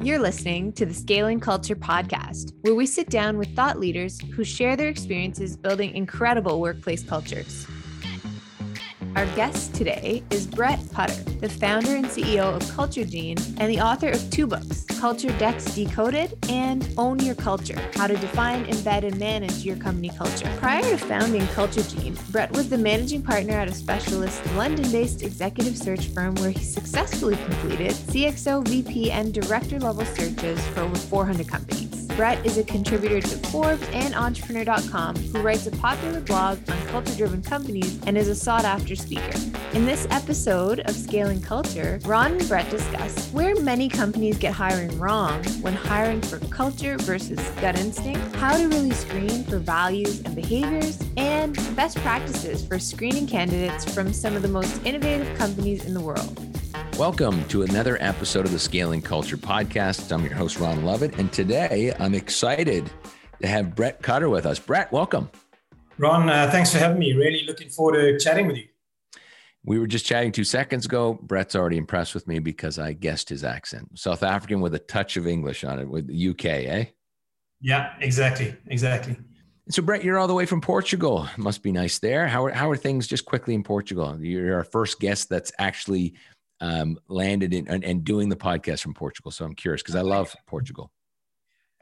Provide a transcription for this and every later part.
You're listening to the Scaling Culture podcast, where we sit down with thought leaders who share their experiences building incredible workplace cultures. Our guest today is Brett Putter, the founder and CEO of Culture Gene and the author of two books, Culture Decks Decoded and Own Your Culture How to Define, Embed, and Manage Your Company Culture. Prior to founding Culture Gene, Brett was the managing partner at a specialist London based executive search firm where he successfully completed CXO, VP, and director level searches for over 400 companies. Brett is a contributor to Forbes and Entrepreneur.com who writes a popular blog on culture driven companies and is a sought after speaker. In this episode of Scaling Culture, Ron and Brett discuss where many companies get hiring wrong when hiring for culture versus gut instinct, how to really screen for values and behaviors, and best practices for screening candidates from some of the most innovative companies in the world. Welcome to another episode of the Scaling Culture Podcast. I'm your host, Ron Lovett, and today I'm excited to have Brett Putter with us. Brett, welcome. Ron, uh, thanks for having me. Really looking forward to chatting with you. We were just chatting two seconds ago. Brett's already impressed with me because I guessed his accent. South African with a touch of English on it, with the UK, eh? Yeah, exactly. Exactly. So, Brett, you're all the way from Portugal. Must be nice there. How are, how are things just quickly in Portugal? You're our first guest that's actually um, landed in and, and, doing the podcast from Portugal. So I'm curious because I love Portugal.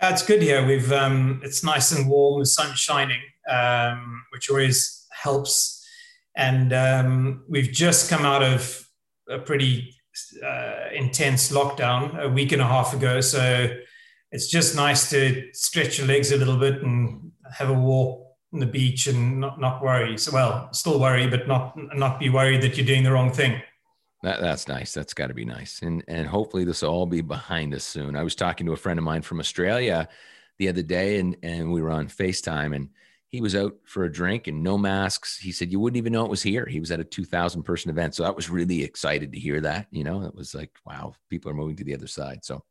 Uh, it's good here. We've um, it's nice and warm, the sun's shining, um, which always helps. And um, we've just come out of a pretty uh, intense lockdown a week and a half ago. So it's just nice to stretch your legs a little bit and have a walk on the beach and not, not worry. So well, still worry, but not not be worried that you're doing the wrong thing. That, that's nice. That's got to be nice. And and hopefully this will all be behind us soon. I was talking to a friend of mine from Australia the other day, and and we were on Facetime, and he was out for a drink and no masks. He said you wouldn't even know it was here. He was at a two thousand person event, so I was really excited to hear that. You know, it was like wow, people are moving to the other side. So,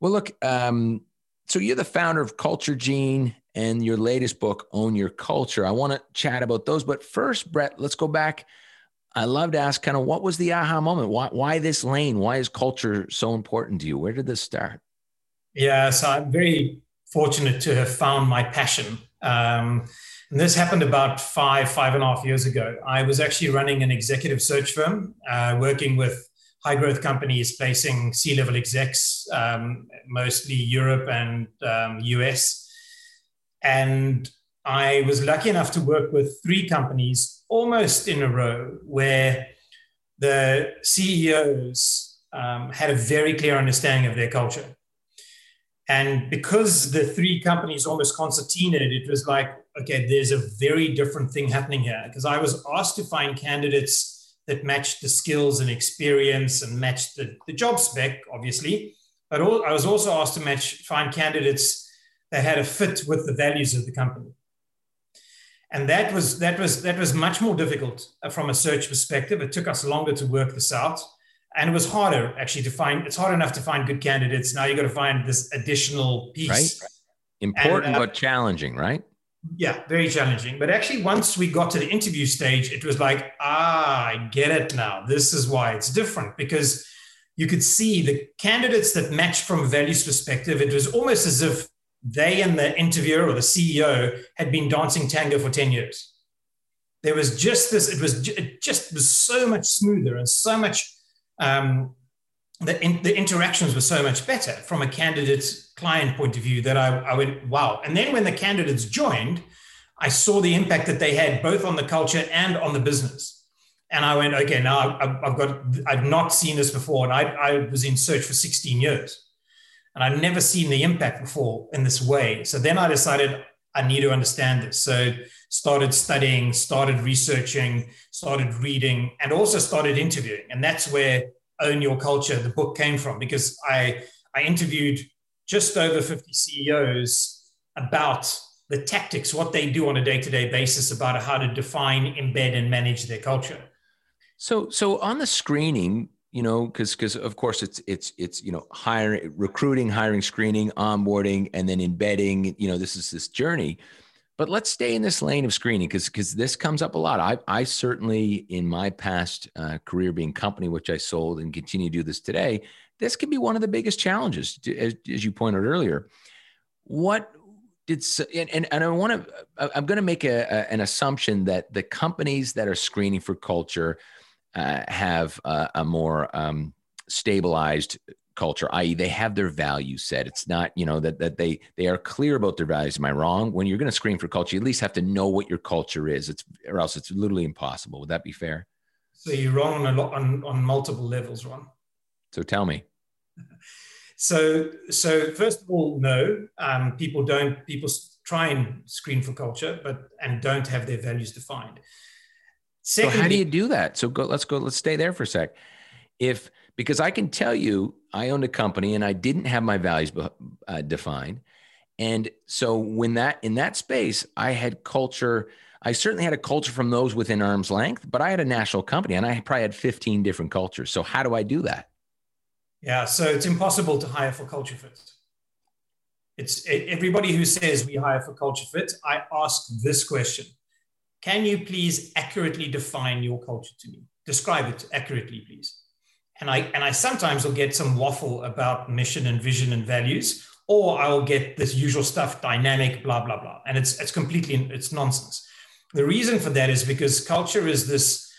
well, look. Um, so you're the founder of Culture Gene and your latest book, Own Your Culture. I want to chat about those, but first, Brett, let's go back I love to ask kind of what was the aha moment? Why, why this lane? Why is culture so important to you? Where did this start? Yeah, so I'm very fortunate to have found my passion. Um, and this happened about five, five and a half years ago. I was actually running an executive search firm, uh, working with high growth companies placing C level execs, um, mostly Europe and um, US. And I was lucky enough to work with three companies almost in a row where the CEOs um, had a very clear understanding of their culture. And because the three companies almost concertinaed, it was like, okay, there's a very different thing happening here. Because I was asked to find candidates that matched the skills and experience and matched the, the job spec, obviously. But all, I was also asked to match find candidates that had a fit with the values of the company and that was that was that was much more difficult uh, from a search perspective. It took us longer to work this out. And it was harder actually to find it's hard enough to find good candidates. Now you got to find this additional piece. Right. Important and, uh, but challenging right? Yeah very challenging. But actually once we got to the interview stage it was like ah i get it now. This is why it's different. Because you could see the candidates that matched from a values perspective it was almost as if they and the interviewer or the CEO had been dancing tango for 10 years. There was just this, it was it just was so much smoother and so much, um, the, in, the interactions were so much better from a candidate's client point of view that I, I went, wow. And then when the candidates joined, I saw the impact that they had both on the culture and on the business. And I went, okay, now I've got, I've not seen this before. And I, I was in search for 16 years. And I'd never seen the impact before in this way. So then I decided I need to understand this. So started studying, started researching, started reading, and also started interviewing. And that's where Own Your Culture, the book came from, because I, I interviewed just over 50 CEOs about the tactics, what they do on a day-to-day basis about how to define, embed, and manage their culture. So, so on the screening, you know because because of course it's it's it's you know hiring recruiting hiring screening onboarding and then embedding you know this is this journey but let's stay in this lane of screening because because this comes up a lot. I I certainly in my past uh, career being company which I sold and continue to do this today. This can be one of the biggest challenges, as, as you pointed earlier. What did and, and, and I want to I'm going to make a, a, an assumption that the companies that are screening for culture uh, have a, a more um, stabilized culture i.e they have their value set. It's not you know that, that they they are clear about their values. Am i wrong? When you're going to screen for culture you at least have to know what your culture is. It's or else it's literally impossible. Would that be fair? So you're wrong on, a lot on, on multiple levels ron. So tell me. So so first of all no. Um, people don't people try and screen for culture but and don't have their values defined Secondly, so how do you do that so go let's go let's stay there for a sec if because I can tell you, I owned a company and I didn't have my values uh, defined. And so when that in that space, I had culture. I certainly had a culture from those within arm's length, but I had a national company and I probably had 15 different cultures. So how do I do that? Yeah, so it's impossible to hire for culture fit. It's everybody who says we hire for culture fit. I ask this question: Can you please accurately define your culture to me? Describe it accurately, please and I and I sometimes will get some waffle about mission and vision and values, or I will get this usual stuff, dynamic, blah blah blah, and it's it's completely it's nonsense. The reason for that is because culture is this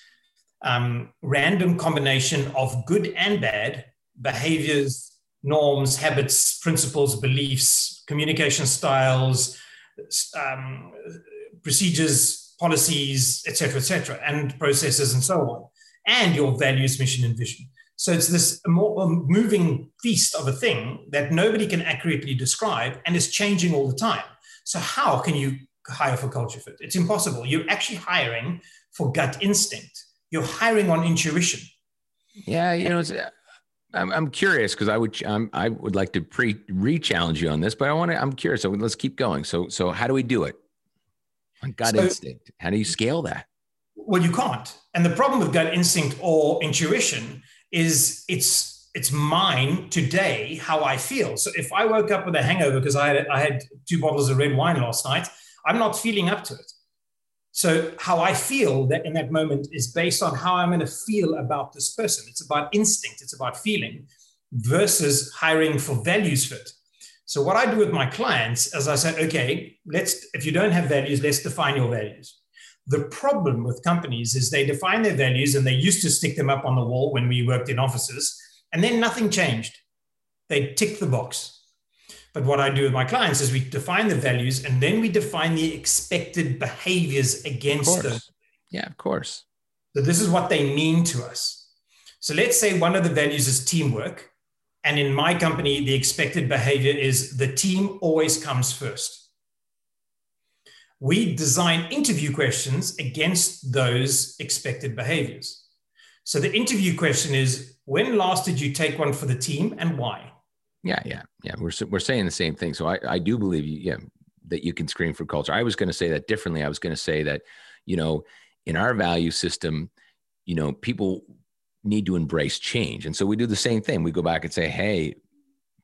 um, random combination of good and bad behaviors, norms, habits, principles, beliefs, communication styles, um, procedures, policies, etc., etc., and processes, and so on, and your values, mission, and vision. So it's this more moving feast of a thing that nobody can accurately describe and is changing all the time. So how can you hire for culture fit? It's impossible. You're actually hiring for gut instinct. You're hiring on intuition. Yeah, you know, I'm, I'm curious because I would um, I would like to pre re-challenge you on this, but I want to. I'm curious. So let's keep going. So so how do we do it? On gut so, instinct. How do you scale that? Well, you can't. And the problem with gut instinct or intuition is it's it's mine today how I feel. So if I woke up with a hangover because I had I had two bottles of red wine last night, I'm not feeling up to it. So how I feel that in that moment is based on how I'm going to feel about this person. It's about instinct, it's about feeling versus hiring for values fit. So what I do with my clients is I say, okay, let's if you don't have values, let's define your values. The problem with companies is they define their values and they used to stick them up on the wall when we worked in offices, and then nothing changed. They tick the box. But what I do with my clients is we define the values and then we define the expected behaviors against them. Yeah, of course. So this is what they mean to us. So let's say one of the values is teamwork. And in my company, the expected behavior is the team always comes first we design interview questions against those expected behaviors. So the interview question is when last did you take one for the team and why? Yeah, yeah, yeah. We're, we're saying the same thing. So I, I do believe you, yeah, that you can screen for culture. I was going to say that differently. I was going to say that, you know, in our value system, you know, people need to embrace change. And so we do the same thing. We go back and say, hey,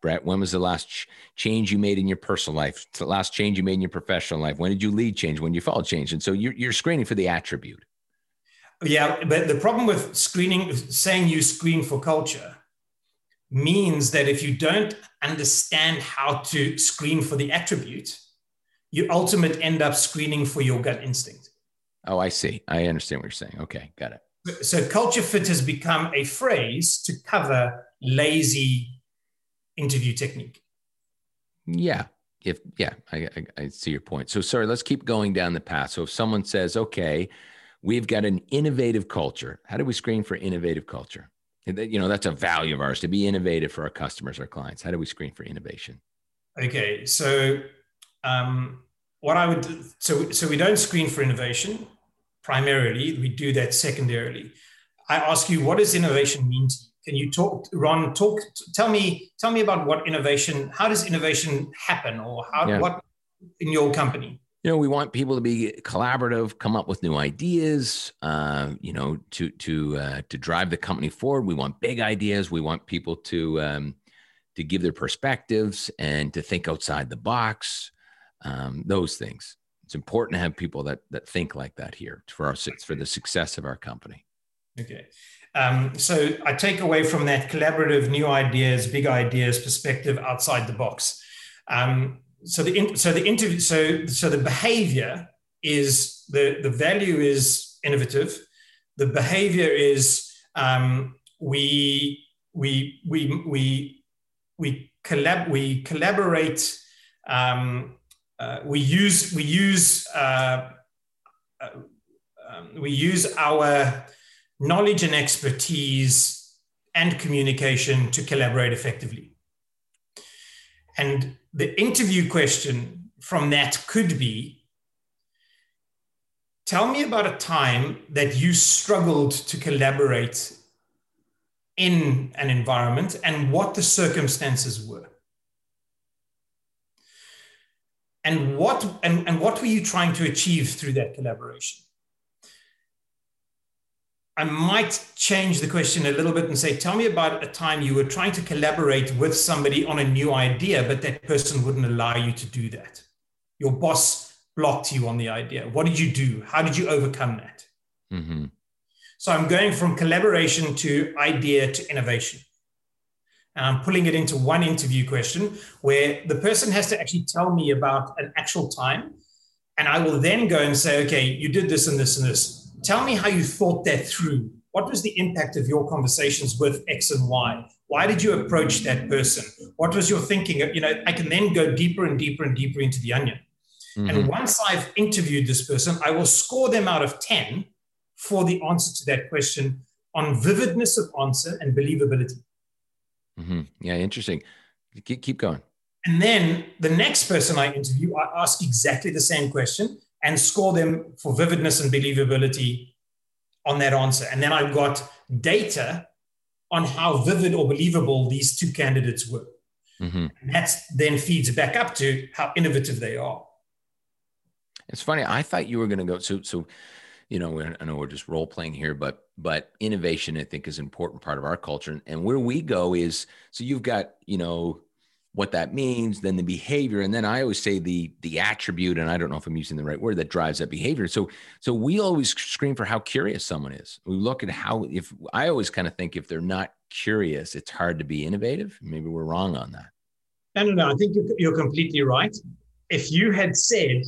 Brett, when was the last ch- change you made in your personal life? The last change you made in your professional life? When did you lead change? When you followed change? And so you're, you're screening for the attribute. Yeah, but the problem with screening, saying you screen for culture, means that if you don't understand how to screen for the attribute, you ultimately end up screening for your gut instinct. Oh, I see. I understand what you're saying. Okay, got it. So culture fit has become a phrase to cover lazy interview technique. Yeah. If yeah, I, I, I see your point. So sorry, let's keep going down the path. So if someone says, okay, we've got an innovative culture, how do we screen for innovative culture? You know, that's a value of ours to be innovative for our customers, our clients. How do we screen for innovation? Okay, so um, what I would so so we don't screen for innovation primarily. We do that secondarily. I ask you, what does innovation mean to you? Can you talk, Ron? Talk, tell me, tell me about what innovation. How does innovation happen, or how yeah. what in your company? You know, we want people to be collaborative, come up with new ideas. Uh, you know, to to uh, to drive the company forward. We want big ideas. We want people to um, to give their perspectives and to think outside the box. Um, those things. It's important to have people that that think like that here for our for the success of our company. Okay. Um, so i take away from that collaborative new ideas big ideas perspective outside the box. Um, so the in, so the interview so so the behavior is the the value is innovative. The behavior is um, we we we we we collab we collaborate um, uh, we use we use uh, uh, um, we use our knowledge and expertise and communication to collaborate effectively and the interview question from that could be Tell me about a time that you struggled to collaborate in an environment and what the circumstances were. And what, and, and what were you trying to achieve through that collaboration? I might change the question a little bit and say, tell me about a time you were trying to collaborate with somebody on a new idea, but that person wouldn't allow you to do that. Your boss blocked you on the idea? What did you do? How did you overcome that? Mm-hmm. So I'm going from collaboration to idea to innovation. And I'm pulling it into one interview question where the person has to actually tell me about an actual time. And I will then go and say, okay, you did this and this and this. Tell me how you thought that through. What was the impact of your conversations with X and Y? Why did you approach that person? What was your thinking? You know, I can then go deeper and deeper and deeper into the onion. Mm-hmm. And once I've interviewed this person, I will score them out of 10 for the answer to that question on vividness of answer and believability. Mm-hmm. Yeah, interesting. Keep, keep going. And then the next person I interview, I ask exactly the same question and score them for vividness and believability on that answer. And then I've got data on how vivid or believable these two candidates were. Mm-hmm. That then feeds back up to how innovative they are. It's funny. I thought you were going to go. So, so, you know, I know we're just role playing here, but, but innovation, I think, is an important part of our culture. And where we go is, so you've got, you know, what that means, then the behavior, and then I always say the the attribute, and I don't know if I'm using the right word that drives that behavior. So, so we always scream for how curious someone is. We look at how if I always kind of think if they're not curious, it's hard to be innovative. Maybe we're wrong on that. No, no, no. I think you're completely right. If you had said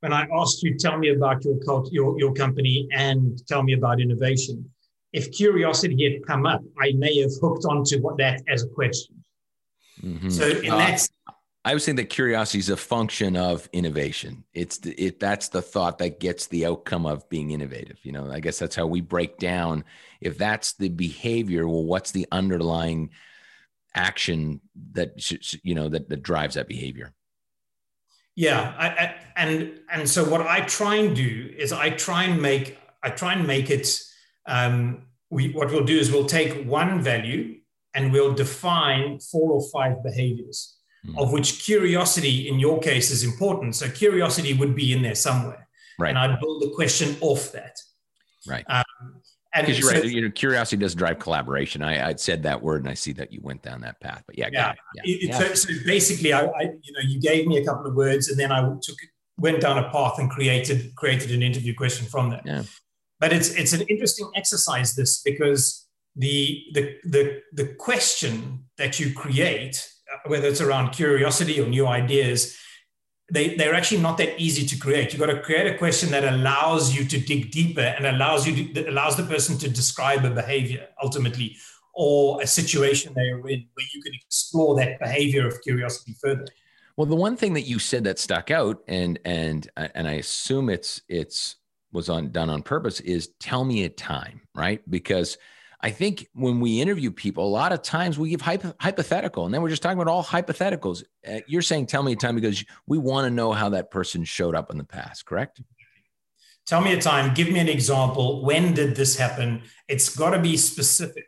when I asked you, tell me about your cult, your, your company and tell me about innovation, if curiosity had come up, I may have hooked onto what that as a question. Mm-hmm. So in uh, that I was saying that curiosity is a function of innovation. It's the, it that's the thought that gets the outcome of being innovative. You know, I guess that's how we break down. If that's the behavior, well, what's the underlying action that you know that that drives that behavior? Yeah, I, I, and and so what I try and do is I try and make I try and make it. Um, we what we'll do is we'll take one value and we'll define four or five behaviors, mm. of which curiosity in your case is important. So curiosity would be in there somewhere, right? And i'd build the question off that, right? Um, because you're right. You know, curiosity does drive collaboration. I, I said that word, and I see that you went down that path. But yeah, yeah. yeah. It, yeah. So, so, basically, I, I, you know, you gave me a couple of words, and then I took went down a path and created created an interview question from there. Yeah. But it's it's an interesting exercise this because the the the the question that you create, uh, whether it's around curiosity or new ideas, they, they're actually not that easy to create. You've got to create a question that allows you to dig deeper and allows you to, that allows the person to describe a behavior ultimately or a situation they are in where you can explore that behavior of curiosity further. Well, the one thing that you said that stuck out, and and and I assume it's it's was on done on purpose, is tell me a time, right? Because I think when we interview people, a lot of times we give hypo- hypothetical, and then we're just talking about all hypotheticals. Uh, you're saying, "Tell me a time," because we want to know how that person showed up in the past. Correct? Tell me a time. Give me an example. When did this happen? It's got to be specific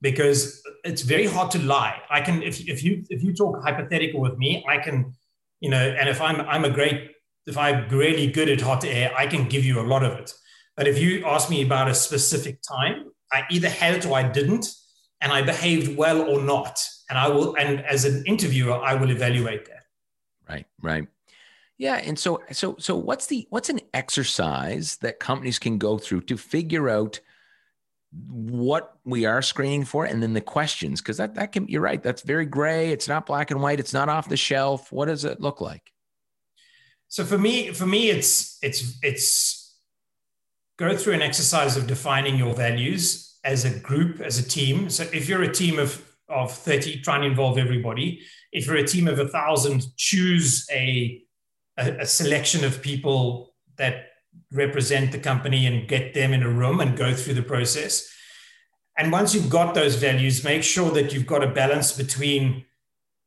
because it's very hard to lie. I can if if you if you talk hypothetical with me, I can, you know, and if I'm I'm a great if I'm really good at hot air, I can give you a lot of it. But if you ask me about a specific time, I either had it or I didn't, and I behaved well or not. And I will, and as an interviewer, I will evaluate that. Right, right. Yeah, and so so so what's the what's an exercise that companies can go through to figure out what we are screening for and then the questions because that that can you're right that's very gray it's not black and white it's not off the shelf what does it look like so for me for me it's it's it's go through an exercise of defining your values as a group as a team so if you're a team of of 30 try and involve everybody if you're a team of a thousand choose a a, a selection of people that represent the company and get them in a room and go through the process. And once you've got those values, make sure that you've got a balance between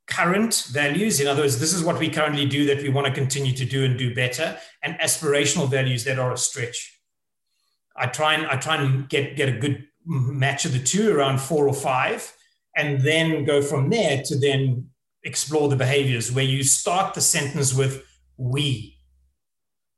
current values, in other words, this is what we currently do that we want to continue to do and do better, and aspirational values that are a stretch. I try and I try and get, get a good match of the two around four or five, and then go from there to then explore the behaviors where you start the sentence with we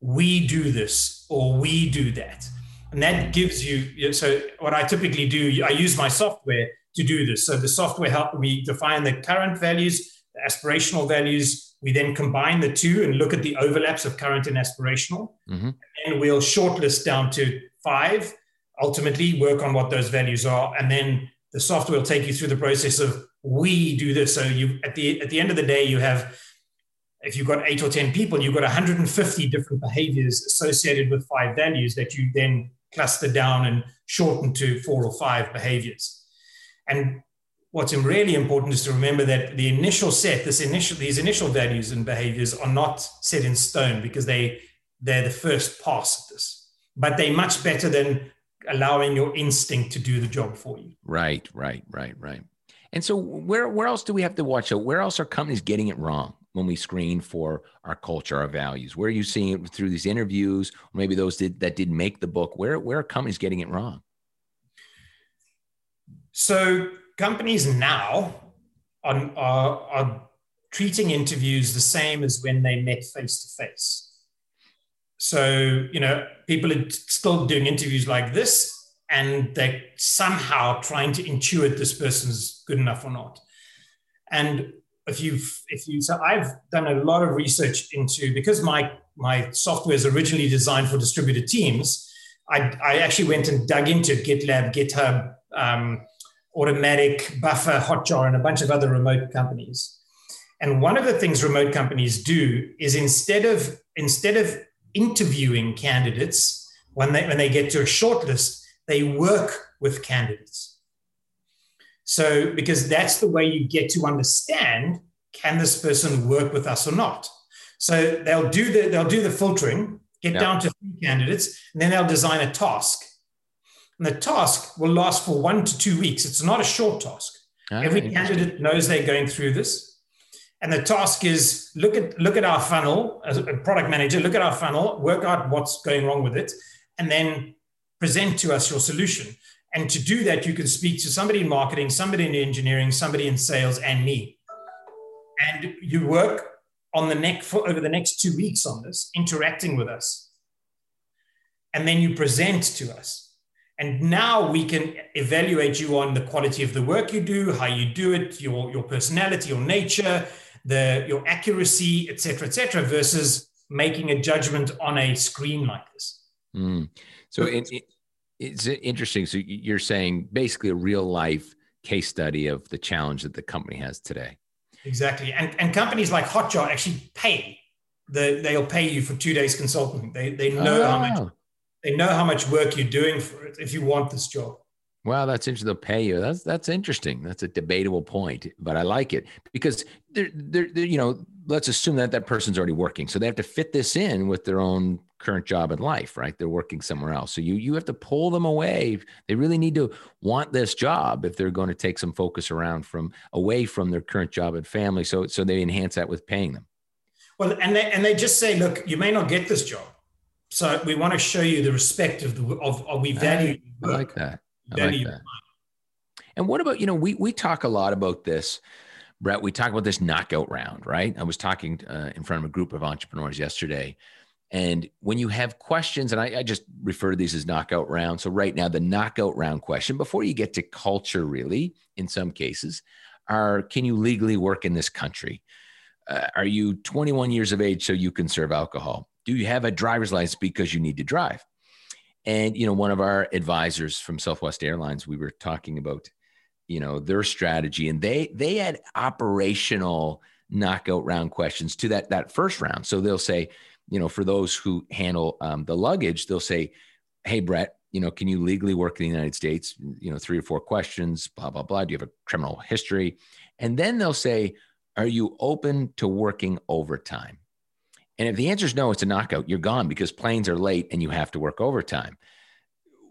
we do this or we do that. And that gives you so what i typically do i use my software to do this. So the software help me define the current values the aspirational values. We then combine the two and look at the overlaps of current and aspirational. Mm-hmm. and we'll shortlist down to five ultimately work on what those values are and then the software will take you through the process of we do this so you at the at the end of the day you have if you've got eight or 10 people, you've got 150 different behaviors associated with five values that you then cluster down and shorten to four or five behaviors. And what's really important is to remember that the initial set, this initial, these initial values and behaviors are not set in stone because they, they're the first pass at this, but they're much better than allowing your instinct to do the job for you. Right, right, right, right. And so where, where else do we have to watch out? Where else are companies getting it wrong? when we screen for our culture, our values? Where are you seeing it through these interviews, or maybe those did, that did make the book? Where where are companies getting it wrong? So companies now are, are, are treating interviews the same as when they met face to face. So you know, people are still doing interviews like this, and they're somehow trying to intuit this person's good enough or not. And if you've, if you so I've done a lot of research into because my my software is originally designed for distributed teams. I, I actually went and dug into GitLab, GitHub, um, Automattic, Buffer, Hotjar, and a bunch of other remote companies. And one of the things remote companies do is instead of instead of interviewing candidates when they when they get to a shortlist, they work with candidates. So, because that's the way you get to understand can this person work with us or not. So they'll do the they'll do the filtering, get yeah. down to three candidates, and then they'll design a task. And the task will last for one to two weeks. It's not a short task. Ah, Every candidate knows they're going through this. And the task is look at look at our funnel as a product manager, look at our funnel, work out what's going wrong with it, and then present to us your solution. And to do that, you can speak to somebody in marketing, somebody in engineering, somebody in sales, and me. And you work on the neck for over the next two weeks on this, interacting with us. And then you present to us. And now we can evaluate you on the quality of the work you do, how you do it, your, your personality, your nature, the, your accuracy, et cetera, et cetera, versus making a judgment on a screen like this. Mm. So, in, it's interesting. So you're saying basically a real life case study of the challenge that the company has today. Exactly. And, and companies like Hotjar actually pay. The, they'll pay you for two days consulting. They, they know oh. how much oh. they know how much work you're doing for it if you want this job. Wow, that's interesting. They'll pay you. That's that's interesting. That's a debatable point, but I like it because they're, they're, they're you know let's assume that that person's already working, so they have to fit this in with their own current job in life, right? They're working somewhere else. So you you have to pull them away. They really need to want this job if they're going to take some focus around from away from their current job and family. So so they enhance that with paying them. Well, and they and they just say, look, you may not get this job. So we want to show you the respect of the of, of we value. I like that. I like that. And what about, you know, we we talk a lot about this Brett, we talk about this knockout round, right? I was talking uh, in front of a group of entrepreneurs yesterday and when you have questions, and I, I, just refer to these as knockout rounds. So, right now, the knockout round question, before you get to culture, really, in some cases, are can you legally work in this country? Uh, are you 21 years of age so you can serve alcohol? Do you have a driver's license because you need to drive? And you know, one of our advisors from Southwest Airlines, we were talking about, you know, their strategy, and they they had operational knockout round questions to that that first round. So they'll say, you know, for those who handle um, the luggage, they'll say, "Hey, Brett, you know, can you legally work in the United States? You know, three or four questions, blah blah blah. Do you have a criminal history?" And then they'll say, "Are you open to working overtime?" And if the answer is no, it's a knockout. You're gone because planes are late and you have to work overtime.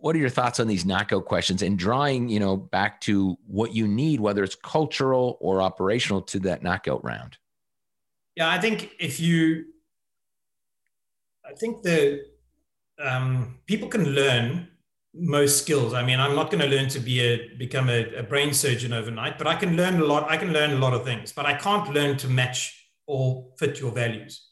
What are your thoughts on these knockout questions and drawing, you know, back to what you need, whether it's cultural or operational, to that knockout round? Yeah, I think if you, I think the um, people can learn most skills. I mean, I'm not going to learn to be a become a, a brain surgeon overnight, but I can learn a lot. I can learn a lot of things, but I can't learn to match or fit your values.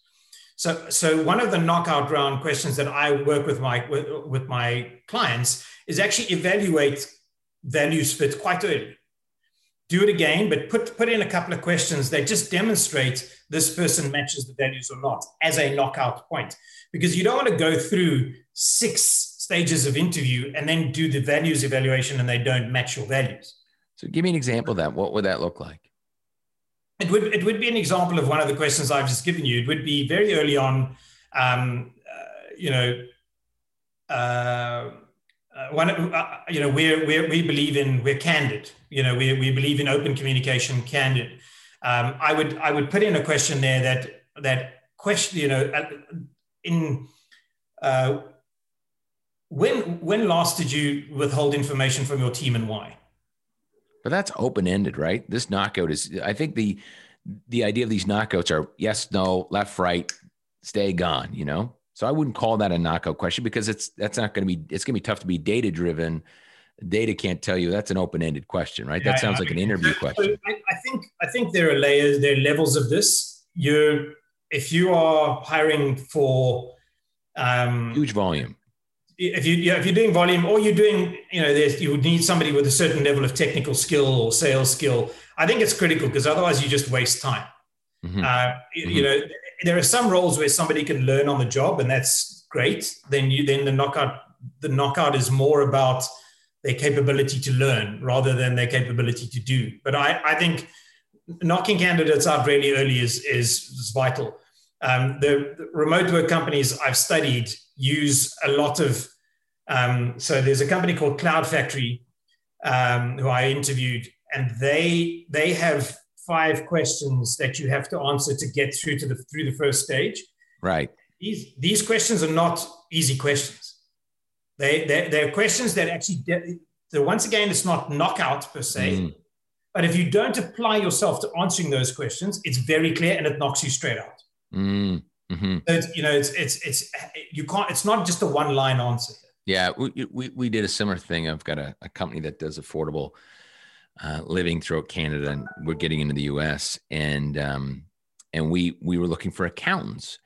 So, so one of the knockout round questions that I work with my with, with my clients is actually evaluate values fit quite early. Do it again, but put put in a couple of questions that just demonstrate this person matches the values or not as a knockout point. Because you don't want to go through six stages of interview and then do the values evaluation and they don't match your values. So give me an example of that. What would that look like? It would it would be an example of one of the questions I've just given you. It would be very early on, um, uh, you know, uh, uh one uh, you know we we we believe in we're candid. You know, we we believe in open communication, candid. Um, I would I would put in a question there that that question you know in uh, when when last did you withhold information from your team and why? But that's open ended, right? This knockout is. I think the the idea of these knockouts are yes, no, left, right, stay gone. You know, so I wouldn't call that a knockout question because it's that's not going to be. It's going to be tough to be data driven. Data can't tell you. That's an open ended question, right? Yeah, that sounds I like an interview so, question. I, I think I think there are layers, there are levels of this. You, if you are hiring for um, huge volume if you yeah, if you're doing volume or you're doing you know there's you would need somebody with a certain level of technical skill or sales skill i think it's critical because otherwise you just waste time mm-hmm. Uh, mm-hmm. you know there are some roles where somebody can learn on the job and that's great then you then the knockout the knockout is more about their capability to learn rather than their capability to do but i i think knocking candidates out really early is is, is vital um, the, the remote work companies i've studied use a lot of. Um, so there's a company called Cloud Factory um, who I interviewed, and they they have five questions that you have to answer to get through to the through the first stage. Right. These these questions are not easy questions. They they they're questions that actually. So once again, it's not knockout per se. Mm. But if you don't apply yourself to answering those questions, it's very clear and it knocks you straight out. Mm. Mm-hmm. It's, you know, it's it's it's you can't. It's not just a one line answer. Yeah, we, we we did a similar thing. I've got a, a company that does affordable uh, living throughout Canada, and we're getting into the U.S. and um, and we we were looking for accountants,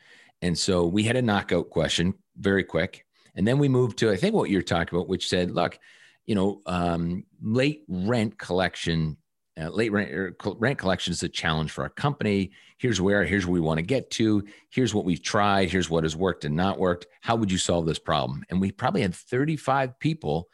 and so we had a knockout question, very quick, and then we moved to I think what you're talking about, which said, look, you know, um, late rent collection uh, late rent, er, rent collection is a challenge for our company. Here's where, here's where we want to get to. Here's what we've tried. Here's what has worked and not worked. How would you solve this problem? And we probably had 35 people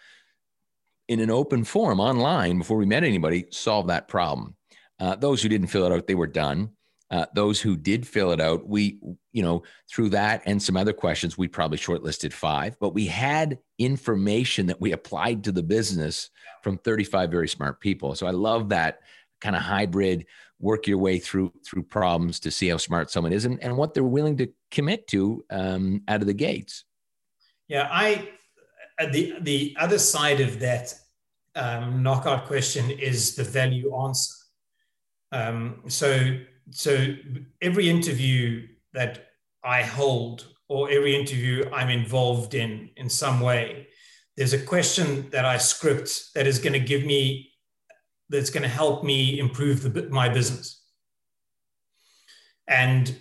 in an open forum online before we met anybody solve that problem. Uh, those who didn't fill it out, they were done. Uh, those who did fill it out, we, you know, through that and some other questions, we probably shortlisted five, but we had information that we applied to the business from 35 very smart people. So I love that kind of hybrid work your way through through problems to see how smart someone is and, and what they're willing to commit to um, out of the gates. Yeah, I uh, the the other side of that um, knockout question is the value answer. Um, so so every interview that I hold or every interview I'm involved in in some way, there's a question that I script that is going to give me that's going to help me improve the, my business. And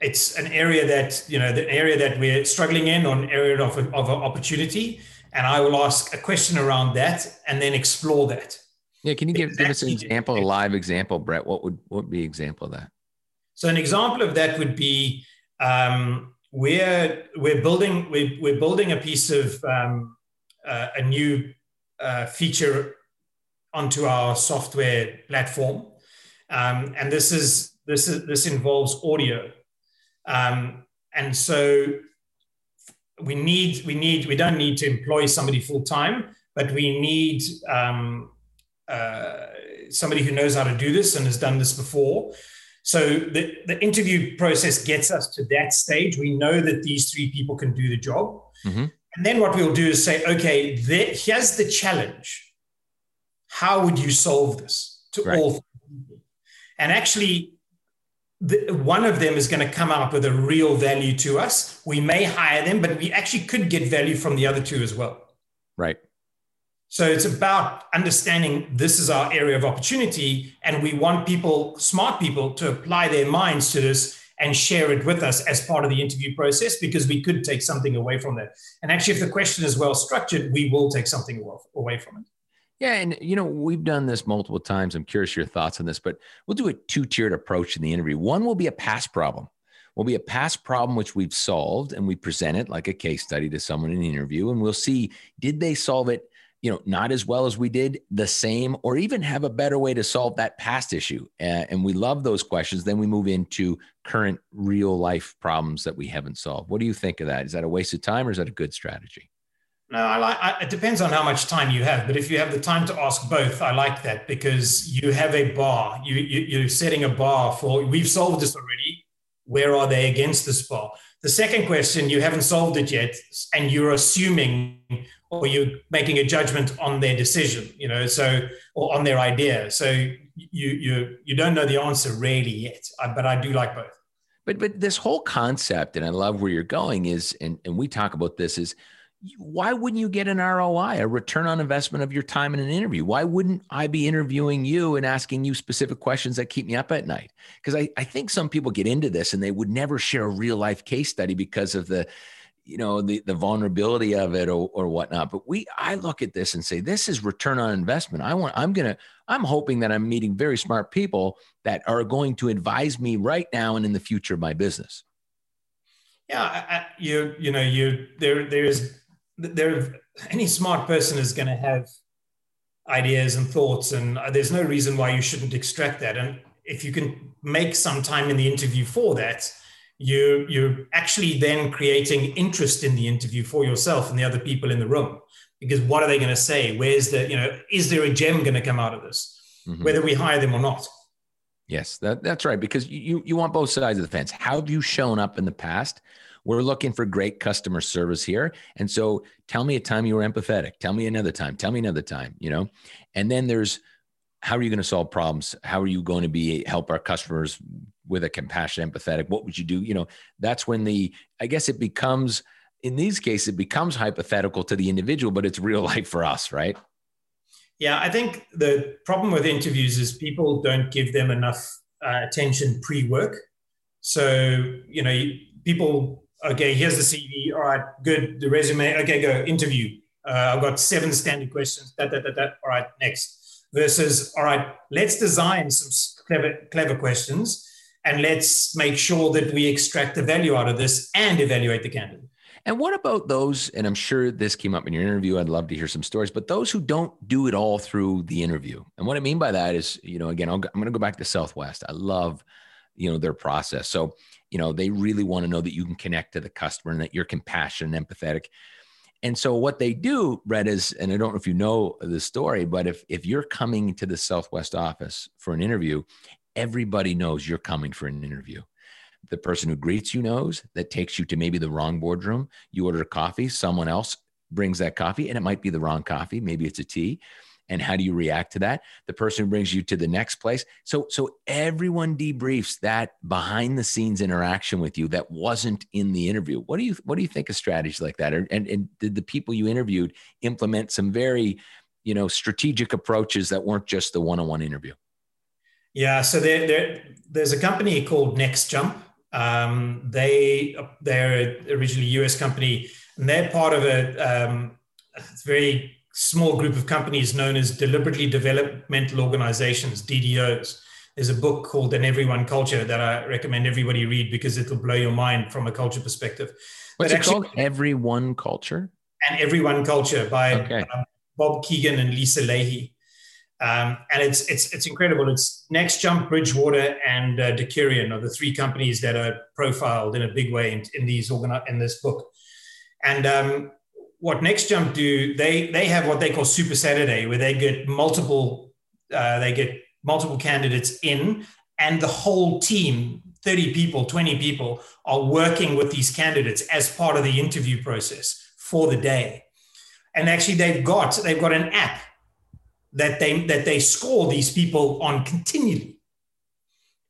it's an area that you know the area that we're struggling in or an area of, of opportunity and i will ask a question around that and then explore that yeah can you give, give us an example a live example brett? What would what would be example of that? So an example of that would be um, we're we're building we're, we're building a piece of um, uh, a new uh, feature onto our software platform, um, and this is this is this involves audio, um, and so we need we need we don't need to employ somebody full time, but we need um, uh, somebody who knows how to do this and has done this before. So the, the interview process gets us to that stage. We know that these three people can do the job. Mm-hmm. And then what we'll do is say, okay, there, here's the challenge. How would you solve this to right. all people? And actually, the, one of them is going to come out with a real value to us. We may hire them, but we actually could get value from the other two as well. Right. So it's about understanding this is our area of opportunity, and we want people, smart people, to apply their minds to this and share it with us as part of the interview process because we could take something away from that. And actually, if the question is well structured, we will take something away from it. Yeah, and you know we've done this multiple times. I'm curious your thoughts on this, but we'll do a two-tiered approach in the interview. One will be a past problem. Will be a past problem which we've solved, and we present it like a case study to someone in the interview, and we'll see did they solve it you know, not as well as we did, the same, or even have a better way to solve that past issue. Uh, and we love those questions. Then we move into current real life problems that we haven't solved. What do you think of that? Is that a waste of time or is that a good strategy? No, I like. I, it depends on how much time you have. But if you have the time to ask both, I like that because you have a bar. You, you you're setting a bar for. We've solved this already. Where are they against this bar? The second question, you haven't solved it yet, and you're assuming or you're making a judgment on their decision, you know, so or on their idea. So you you you don't know the answer really yet, uh, but I do like both. But but this whole concept, and I love where you're going, is and and we talk about this is why wouldn't you get an ROI, a return on investment of your time in an interview? Why wouldn't I be interviewing you and asking you specific questions that keep me up at night? Because I, I think some people get into this and they would never share a real life case study because of the you know the the vulnerability of it or, or whatnot but we i look at this and say this is return on investment. I want i'm gonna i'm hoping that i'm meeting very smart people that are going to advise me right now and in the future of my business. Yeah I, you you know you there there's there any smart person is going to have ideas and thoughts and there's no reason why you shouldn't extract that. And if you can make some time in the interview for that you you're actually then creating interest in the interview for yourself and the other people in the room. Because what are they going to say where's the you know is there a gem going to come out of this? Mm-hmm. whether we hire them or not. Yes that, that's right because you you want both sides of the fence. How have you shown up in the past? We're looking for great customer service here and so tell me a time you were empathetic. Tell me another time. Tell me another time you know? And then there's how are you going to solve problems? How are you going to be help our customers with a compassionate empathetic what would you do? You know that's when the i guess it becomes in these cases it becomes hypothetical to the individual but it's real life for us right? Yeah i think the problem with interviews is people don't give them enough uh, attention pre-work. So you know people okay here's the cv all right good the resume okay go interview. Uh, i've got seven standard questions that that that that all right next. Versus, all right, let's design some clever, clever questions and let's make sure that we extract the value out of this and evaluate the candidate. And what about those? And I'm sure this came up in your interview. I'd love to hear some stories, but those who don't do it all through the interview. And what I mean by that is, you know, again, i am going to go back to Southwest. I love, you know, their process. So, you know, they really want to know that you can connect to the customer and that you're compassionate and empathetic. And so what they do, Brett, is, and I don't know if you know the story, but if if you're coming to the Southwest office for an interview, everybody knows you're coming for an interview. The person who greets you knows that takes you to maybe the wrong boardroom. You order coffee, someone else brings that coffee, and it might be the wrong coffee. Maybe it's a tea and how do you react to that the person who brings you to the next place so so everyone debriefs that behind the scenes interaction with you that wasn't in the interview what do you what do you think of strategies like that and and did the people you interviewed implement some very you know strategic approaches that weren't just the one-on-one interview yeah so there, there there's a company called next jump um, they they're originally us company and they're part of a um, it's very small group of companies known as deliberately developmental organizations, DDOs. there's a book called An Everyone Culture that I recommend everybody read because it'll blow your mind from a culture perspective. What's but it actually, called? Everyone Culture? And Everyone Culture by okay. um, Bob Kegan and Lisa Lahey. Um, and it's it's it's incredible. It's Next Jump, Bridgewater, and uh, Decurion are the three companies that are profiled in a big way in, in these organi- in this book. And um, what Next Jump do, they they have what they call Super Saturday, where they get multiple uh, they get multiple candidates in, and the whole team, thirty people, twenty people, are working with these candidates as part of the interview process for the day. And actually, they've got they've got an app that they that they score these people on continually.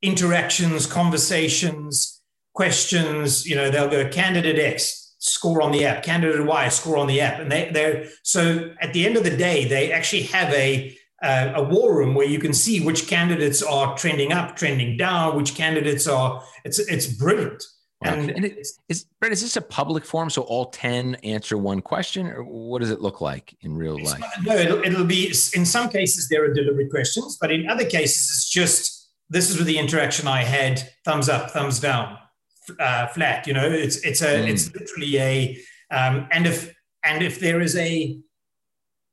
Interactions conversations questions you know they'll go candidate x score on the app. Candidate y score on the app. And they they're so at the end of the day they actually have a uh, a war room where you can see which candidates are trending up trending down which candidates are it's it's brilliant and, and it, is Brett, is this a public forum? So all 10 answer one question, or what does it look like in real life? Not, no, it'll, it'll be in some cases there are deliberate questions, but in other cases it's just this is with the interaction I had, thumbs up, thumbs down, uh, flat. You know, it's it's a mm. it's literally a um, and if and if there is a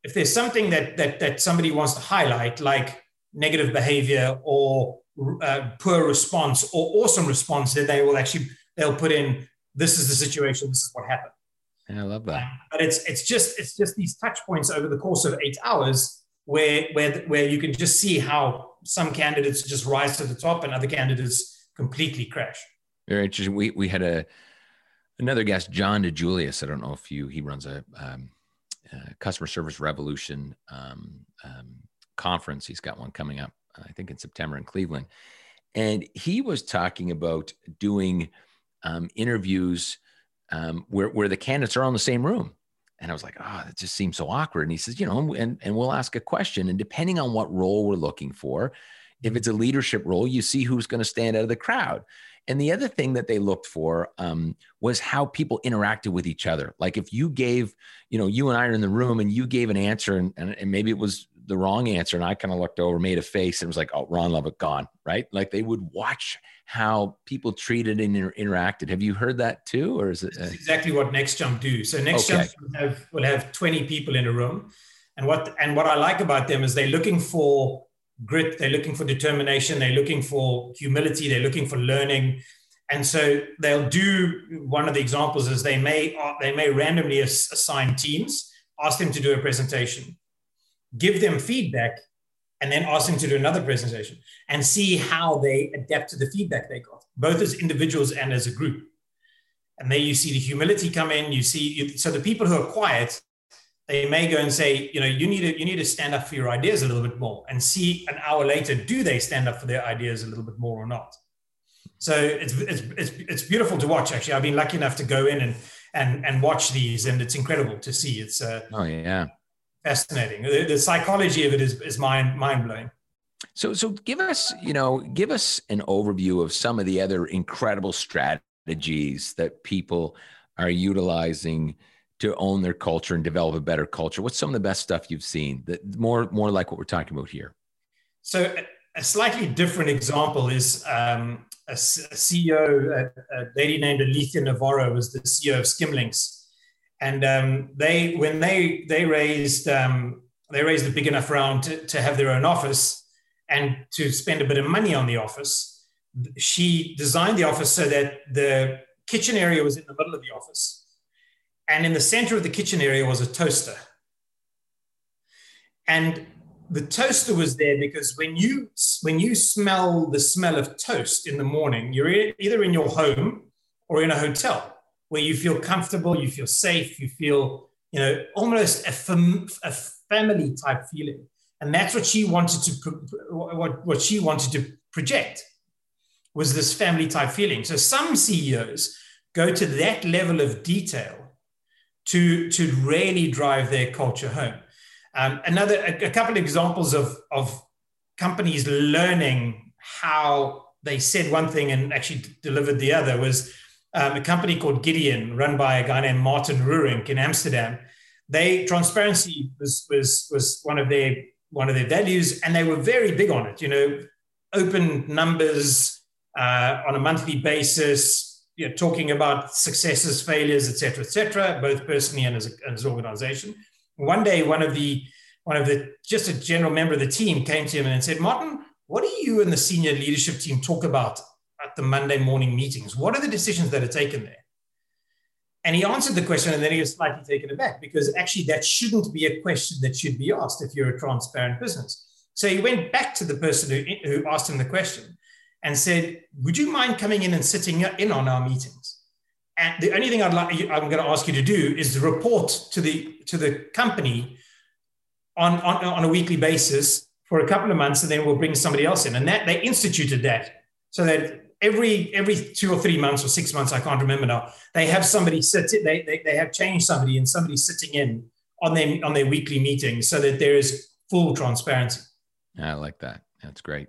if there's something that that that somebody wants to highlight, like negative behavior or uh, poor response or awesome response, then they will actually they'll put in this is the situation, this is what happened. Yeah, I love that. But it's it's just it's just these touch points over the course of eight hours where where where you can just see how some candidates just rise to the top and other candidates completely crash. Very interesting. We we had a another guest, John DiJulius. I don't know if you he runs a, um, a customer service revolution um, um, conference. He's got one coming up, I think in September in Cleveland, and he was talking about doing um, interviews um, where, where the candidates are all in the same room. And I was like, oh, that just seems so awkward. And he says, you know, and, and we'll ask a question. And depending on what role we're looking for, if it's a leadership role, you see who's going to stand out of the crowd. And the other thing that they looked for um, was how people interacted with each other. Like if you gave, you know, you and I are in the room and you gave an answer and, and, and maybe it was the wrong answer. And I kind of looked over, made a face, and was like, oh, Ron Lovett gone, right? Like they would watch how people treated and inter- interacted. Have you heard that too? Or is it? Uh... exactly what Next Jump do. So Next okay. Jump will have, will have 20 people in a room. And what, and what I like about them is they're looking for grit, they're looking for determination, they're looking for humility, they're looking for learning. And so they'll do one of the examples is they may they may randomly assign teams, ask them to do a presentation give them feedback, and then ask them to do another presentation and see how they adapt to the feedback they got, both as individuals and as a group. And then you see the humility come in. You see, so the people who are quiet, they may go and say, you know, you need to you need to stand up for your ideas a little bit more, and see an hour later, do they stand up for their ideas a little bit more or not? So it's it's it's, it's beautiful to watch. Actually, I've been lucky enough to go in and and and watch these, and it's incredible to see. It's uh, oh yeah, fascinating. The, the psychology of it is, is mind mind blowing. So, so give us, you know, give us an overview of some of the other incredible strategies that people are utilizing to own their culture and develop a better culture. What's some of the best stuff you've seen that more, more like what we're talking about here? So, a slightly different example is um, a, CEO, a, a, lady named Alicia Navarro was the CEO of Skimlinks and um, they when they they raised um, they raised a big enough round to, to have their own office and to spend a bit of money on the office she designed the office so that the kitchen area was in the middle of the office and in the center of the kitchen area was a toaster. And the toaster was there because when you when you smell the smell of toast in the morning you're either in your home or in a hotel where you feel comfortable, you feel safe, you feel, you know, almost a, fam- a family type feeling. And that's what she wanted to, pro- what, what she wanted to project was this family type feeling. So some CEOs go to that level of detail to, to really drive their culture home. Um, another, a, a couple of examples of, of companies learning how they said one thing and actually delivered the other was um, a company called Gideon, run by a guy named Martin Roerink in Amsterdam. They transparency was was was one of their one of their values, and they were very big on it. You know, open numbers uh, on a monthly basis, you know, talking about successes, failures, etc., etc., both personally and as, as an organization. One day, one of the one of the just a general member of the team came to him and said, "Martin, what do you and the senior leadership team talk about the Monday morning meetings? What are the decisions that are taken there?" And he answered the question, and then he was slightly taken aback because actually that shouldn't be a question that should be asked if you're a transparent business. So he went back to the person who, who asked him the question and said, "Would you mind coming in and sitting in on our meetings?" And the only thing I'd like, I'm going to ask you to do is report to the to the company on, on, on a weekly basis for a couple of months, and then we'll bring somebody else in. And that they instituted that so that every every two or three months or six months, I can't remember now, they have somebody sit. They they, they have changed somebody and somebody sitting in on their on their weekly meetings so that there is full transparency. I like that. That's great.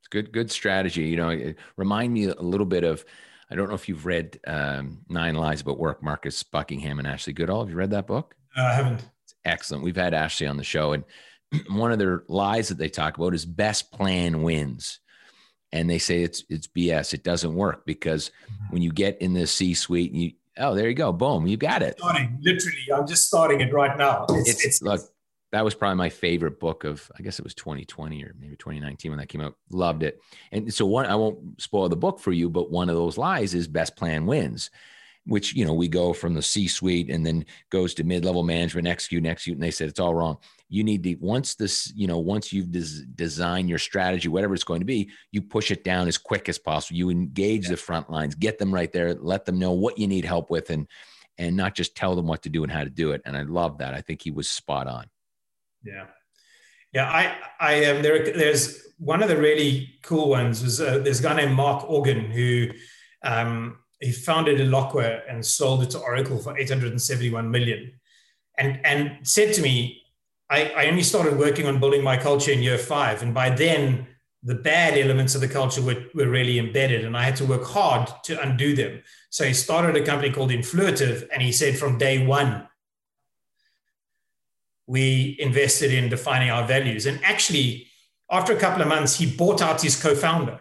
It's good good strategy. You know, it remind me a little bit of. I don't know if you've read um, Nine Lies About Work, Marcus Buckingham and Ashley Goodall. Have you read that book? Uh, I haven't. It's excellent. We've had Ashley on the show, and one of their lies that they talk about is best plan wins and they say it's it's BS. It doesn't work because mm-hmm. when you get in the C suite, you oh there you go, boom, you got it. Starting literally, I'm just starting it right now. It's, it's, it's look. That was probably my favorite book of, I guess it was 2020 or maybe 2019 when that came out. Loved it. And so one, I won't spoil the book for you, but one of those lies is best plan wins which you know we go from the C-suite and then goes to mid-level management, execute, execute, and they said it's all wrong. You need to once this, you know, once you've des- designed your strategy, whatever it's going to be, you push it down as quick as possible. You engage yeah. the front lines, get them right there, let them know what you need help with, and and not just tell them what to do and how to do it. And I love that. I think he was spot on. Yeah, yeah. I I am um, there. There's one of the really cool ones was uh, there's a guy named Mark Organ who. Um, he founded Eloqua and sold it to Oracle for 871 million. And, and said to me, I, I only started working on building my culture in year five. And by then, the bad elements of the culture were, were really embedded, and I had to work hard to undo them. So he started a company called Influitive, and he said from day one, we invested in defining our values. And actually, after a couple of months, he bought out his co founder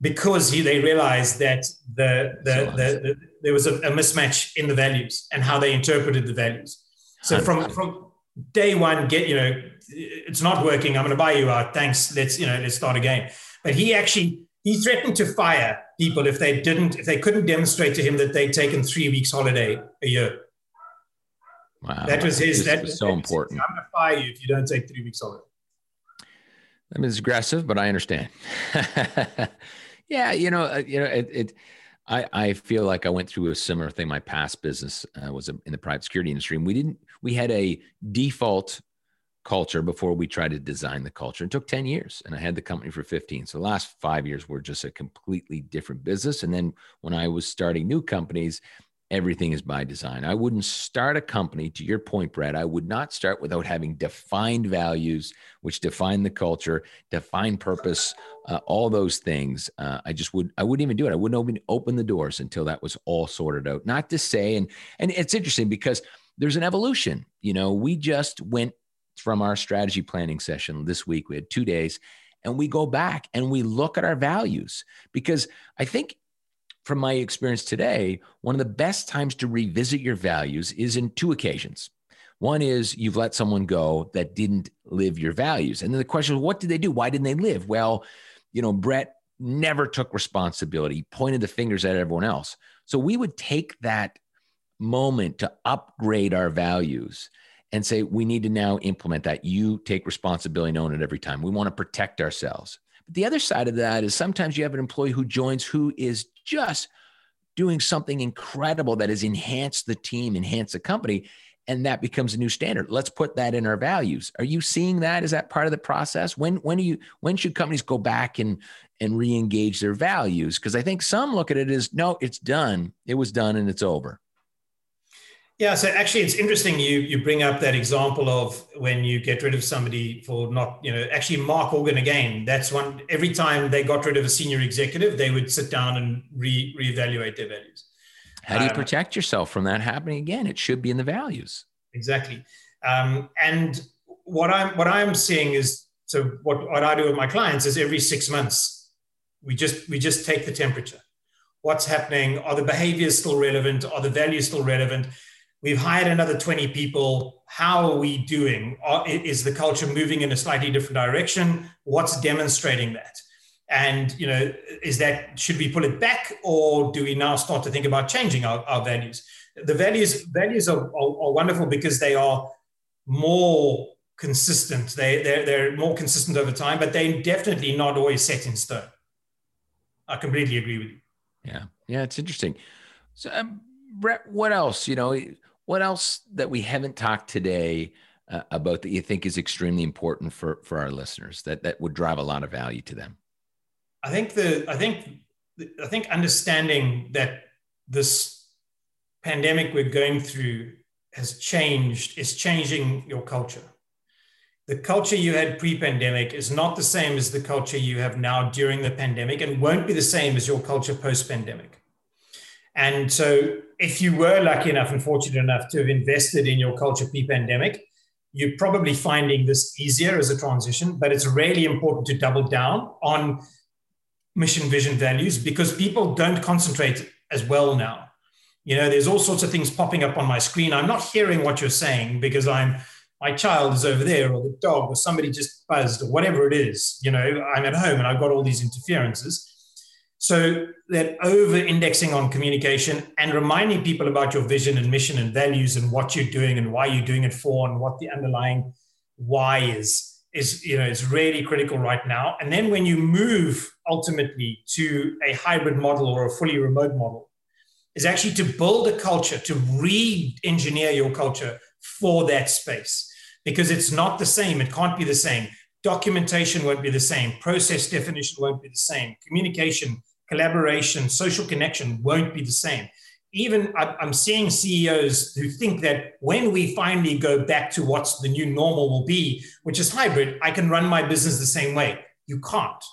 because he, they realized that the, the, the, the there was a, a, mismatch in the values and how they interpreted the values. So from from day one, get you know, it's not working. I'm going to buy you out. Thanks. Let's you know, let's start again. But he actually he threatened to fire people if they didn't if they couldn't demonstrate to him that they'd taken three weeks holiday a year. Wow, that was his. That was so important. I'm going to fire you if you don't take three weeks holiday. I mean, it's aggressive, but I understand. Yeah, you know, uh, you know, it, it. I I feel like I went through a similar thing. My past business uh, was in the private security industry, and we didn't. We had a default culture before we tried to design the culture. It took 10 years and I had the company for 15. So the last five years were just a completely different business. And then when I was starting new companies, everything is by design. I wouldn't start a company, to your point, Brad, I would not start without having defined values, which define the culture, define purpose, uh, all those things. Uh, I just would, I wouldn't even do it. I wouldn't open, open the doors until that was all sorted out. Not to say, and, and it's interesting because there's an evolution. You know, we just went from our strategy planning session this week. We had two days and we go back and we look at our values because I think from my experience today, one of the best times to revisit your values is in two occasions. One is you've let someone go that didn't live your values. And then the question is, what did they do? Why didn't they live? Well, you know, Brett never took responsibility, pointed the fingers at everyone else. So we would take that moment to upgrade our values and say, we need to now implement that. You take responsibility and own it every time. We want to protect ourselves. But the other side of that is sometimes you have an employee who joins who is just doing something incredible that has enhanced the team, enhanced the company, and that becomes a new standard. Let's put that in our values. Are you seeing that? Is that part of the process? When when do you when should companies go back and and re-engage their values? Because I think some look at it as no, it's done. It was done and it's over. Yeah, so actually, it's interesting you you bring up that example of when you get rid of somebody for not, you know, actually Mark Organ again. That's one. Every time they got rid of a senior executive, they would sit down and re reevaluate their values. How do you um, protect yourself from that happening again? It should be in the values. Exactly. Um, and what I'm what I'm seeing is so what, what I do with my clients is every six months, we just we just take the temperature. What's happening? Are the behaviors still relevant? Are the values still relevant? We've hired another 20 people. How are we doing? Is the culture moving in a slightly different direction? What's demonstrating that? And you know, is that should we pull it back, or do we now start to think about changing our, our values? The values values are, are, are wonderful because they are more consistent. They they're, they're more consistent over time, but they're definitely not always set in stone. I completely agree with you. Yeah, yeah, it's interesting. So, um, Brett, what else? You know, what else that we haven't talked today uh, about that you think is extremely important for for our listeners that that would drive a lot of value to them? I think the I think I think understanding that this pandemic we're going through has changed is changing your culture. The culture you had pre-pandemic is not the same as the culture you have now during the pandemic and won't be the same as your culture post-pandemic. And so if you were lucky enough and fortunate enough to have invested in your culture pre-pandemic, you're probably finding this easier as a transition, but it's really important to double down on mission, vision, values because people don't concentrate as well now. You know, there's all sorts of things popping up on my screen. I'm not hearing what you're saying because I'm my child is over there or the dog or somebody just buzzed or whatever it is. You know, I'm at home and I've got all these interferences. So that over indexing on communication and reminding people about your vision and mission and values and what you're doing and why you're doing it for and what the underlying why is is you know is really critical right now. And then when you move ultimately to a hybrid model or a fully remote model, is actually to build a culture, to re-engineer your culture for that space. Because it's not the same. It can't be the same. Documentation won't be the same. Process definition won't be the same. Communication collaboration, social connection won't be the same. Even I'm seeing CEOs who think that when we finally go back to what's the new normal will be, which is hybrid, I can run my business the same way. You can't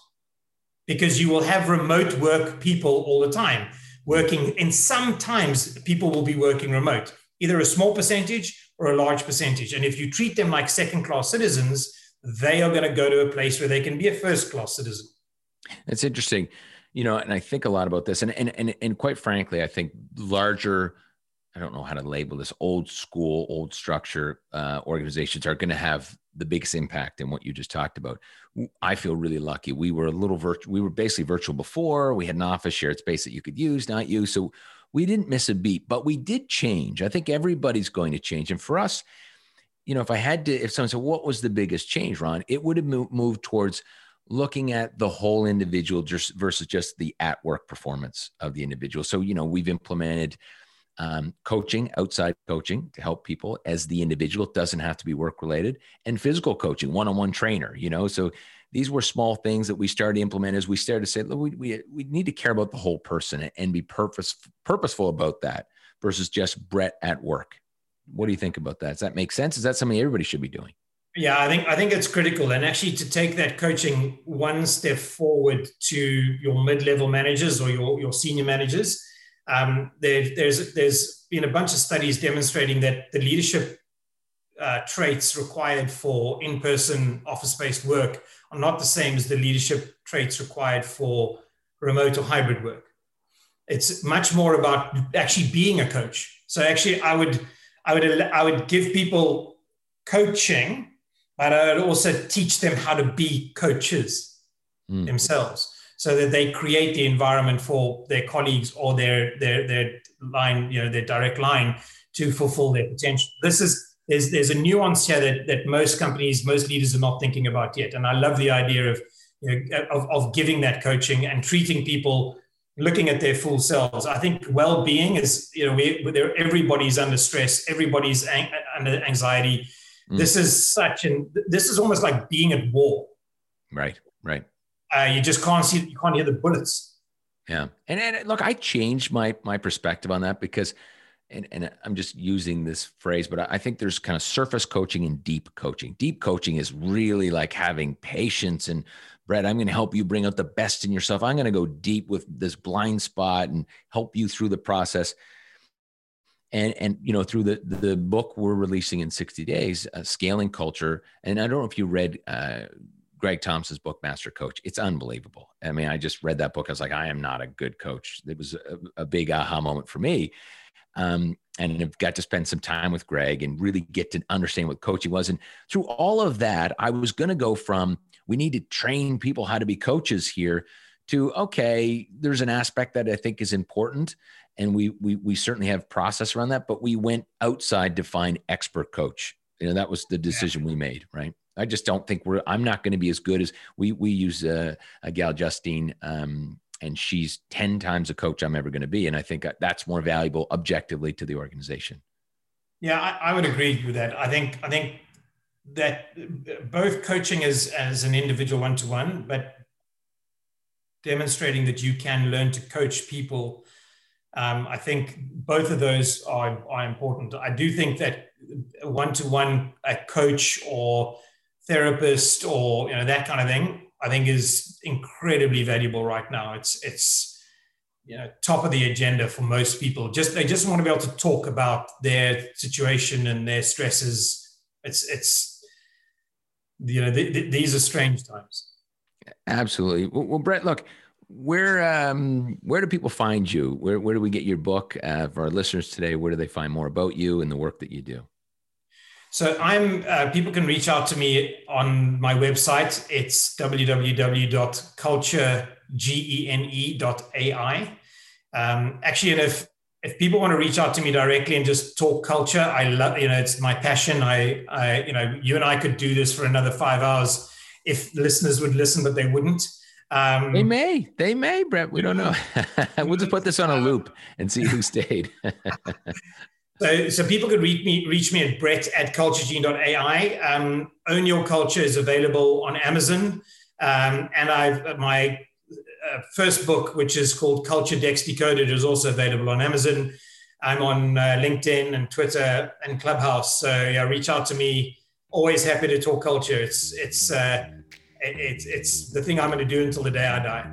because you will have remote work people all the time working. And sometimes people will be working remote, either a small percentage or a large percentage. And if you treat them like second class citizens, they are going to go to a place where they can be a first class citizen. That's interesting you know, and I think a lot about this, and and and and quite frankly, I think larger, I don't know how to label this, old school, old structure uh, organizations are going to have the biggest impact in what you just talked about. I feel really lucky. We were a little virtual. We were basically virtual before. We had an office shared space that you could use, not use. So we didn't miss a beat, but we did change. I think everybody's going to change, and for us, you know, if I had to, if someone said, "What was the biggest change, Ron?" It would have moved towards looking at the whole individual just versus just the at work performance of the individual. So, you know, we've implemented um, coaching, outside coaching to help people as the individual. It doesn't have to be work related, and physical coaching, one on one trainer, you know. So these were small things that we started to implement as we started to say, look, we, we, we need to care about the whole person and be purpose, purposeful about that versus just Brett at work. What do you think about that? Does that make sense? Is that something everybody should be doing? Yeah, I think I think it's critical, and actually to take that coaching one step forward to your mid-level managers or your, your senior managers. Um, there, there's there's been a bunch of studies demonstrating that the leadership uh, traits required for in-person office-based work are not the same as the leadership traits required for remote or hybrid work. It's much more about actually being a coach. So actually, I would I would I would give people coaching but I would also teach them how to be coaches mm. themselves so that they create the environment for their colleagues or their, their, their line, you know, their direct line to fulfill their potential. This is, there's, there's a nuance here that, that most companies, most leaders are not thinking about yet. And I love the idea of, you know, of, of giving that coaching and treating people looking at their full selves. I think well-being is, you know, we, everybody's under stress, everybody's ang- under anxiety Mm. This is such an this is almost like being at war. Right, right. Uh, you just can't see you can't hear the bullets. Yeah, and, and look, I changed my my perspective on that because, and and I'm just using this phrase, but I think there's kind of surface coaching and deep coaching. Deep coaching is really like having patience and Brett, I'm going to help you bring out the best in yourself. I'm going to go deep with this blind spot and help you through the process and and you know through the the book we're releasing in 60 days uh, scaling culture and i don't know if you read uh, Greg Thompson's book, Master Coach. It's unbelievable. I mean, I just read that book. I was like, I am not a good coach. It was a, a big aha moment for me. Um, and I've got to spend some time with Greg and really get to understand what coaching was. And through all of that, I was going to go from we need to train people how to be coaches here to okay, there's an aspect that I think is important, and we we we certainly have process around that. But we went outside to find expert coach. You know, that was the decision yeah. we made, right? I just don't think we're. I'm not going to be as good as we. We use a, a gal Justine, um, and she's ten times a coach I'm ever going to be, and I think that's more valuable objectively to the organization. Yeah, I, I would agree with that. I think I think that both coaching as as an individual one to one, but demonstrating that you can learn to coach people. Um, I think both of those are, are important. I do think that one to one, a coach or therapist or you know that kind of thing i think is incredibly valuable right now it's it's you know top of the agenda for most people just they just want to be able to talk about their situation and their stresses it's it's you know th- th- these are strange times absolutely well, brett look where um, where do people find you where, where do we get your book uh, for our listeners today where do they find more about you and the work that you do so I'm uh, people can reach out to me on my website. It's www.culturegene.ai. Um, actually, and if if people want to reach out to me directly and just talk culture, I love you know it's my passion. I, I you know you and I could do this for another five hours if listeners would listen, but they wouldn't. Um, they may, they may, Brett. We don't know. we'll just put this on a loop and see who stayed. So, so people could reach me, reach me at brett at culturegene.ai. Um, Own Your Culture is available on Amazon. Um, and I've my uh, first book, which is called Culture Dex Decoded, is also available on Amazon. I'm on uh, LinkedIn and Twitter and Clubhouse. So yeah, reach out to me. Always happy to talk culture. It's it's uh, it's it's the thing I'm going to do until the day I die.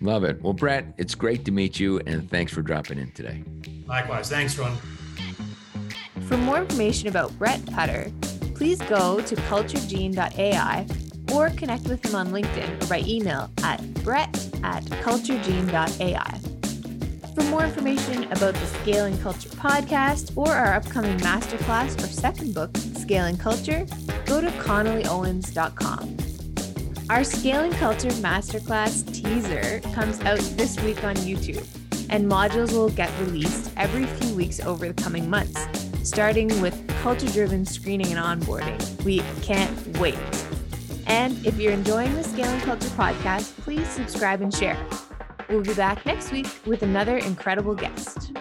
Love it. Well, Brett, it's great to meet you, and thanks for dropping in today. Likewise. Thanks, Ron. For more information about Brett Putter, please go to culturegene.ai or connect with him on LinkedIn or by email at brett at culturegene.ai. For more information about the Scaling Culture podcast or our upcoming masterclass or second book, Scaling Culture, go to connollyowens.com. Our Scaling Culture masterclass teaser comes out this week on YouTube, and modules will get released every few weeks over the coming months starting with culture driven screening and onboarding. We can't wait. And if you're enjoying the Scaling Culture podcast, please subscribe and share. We'll be back next week with another incredible guest.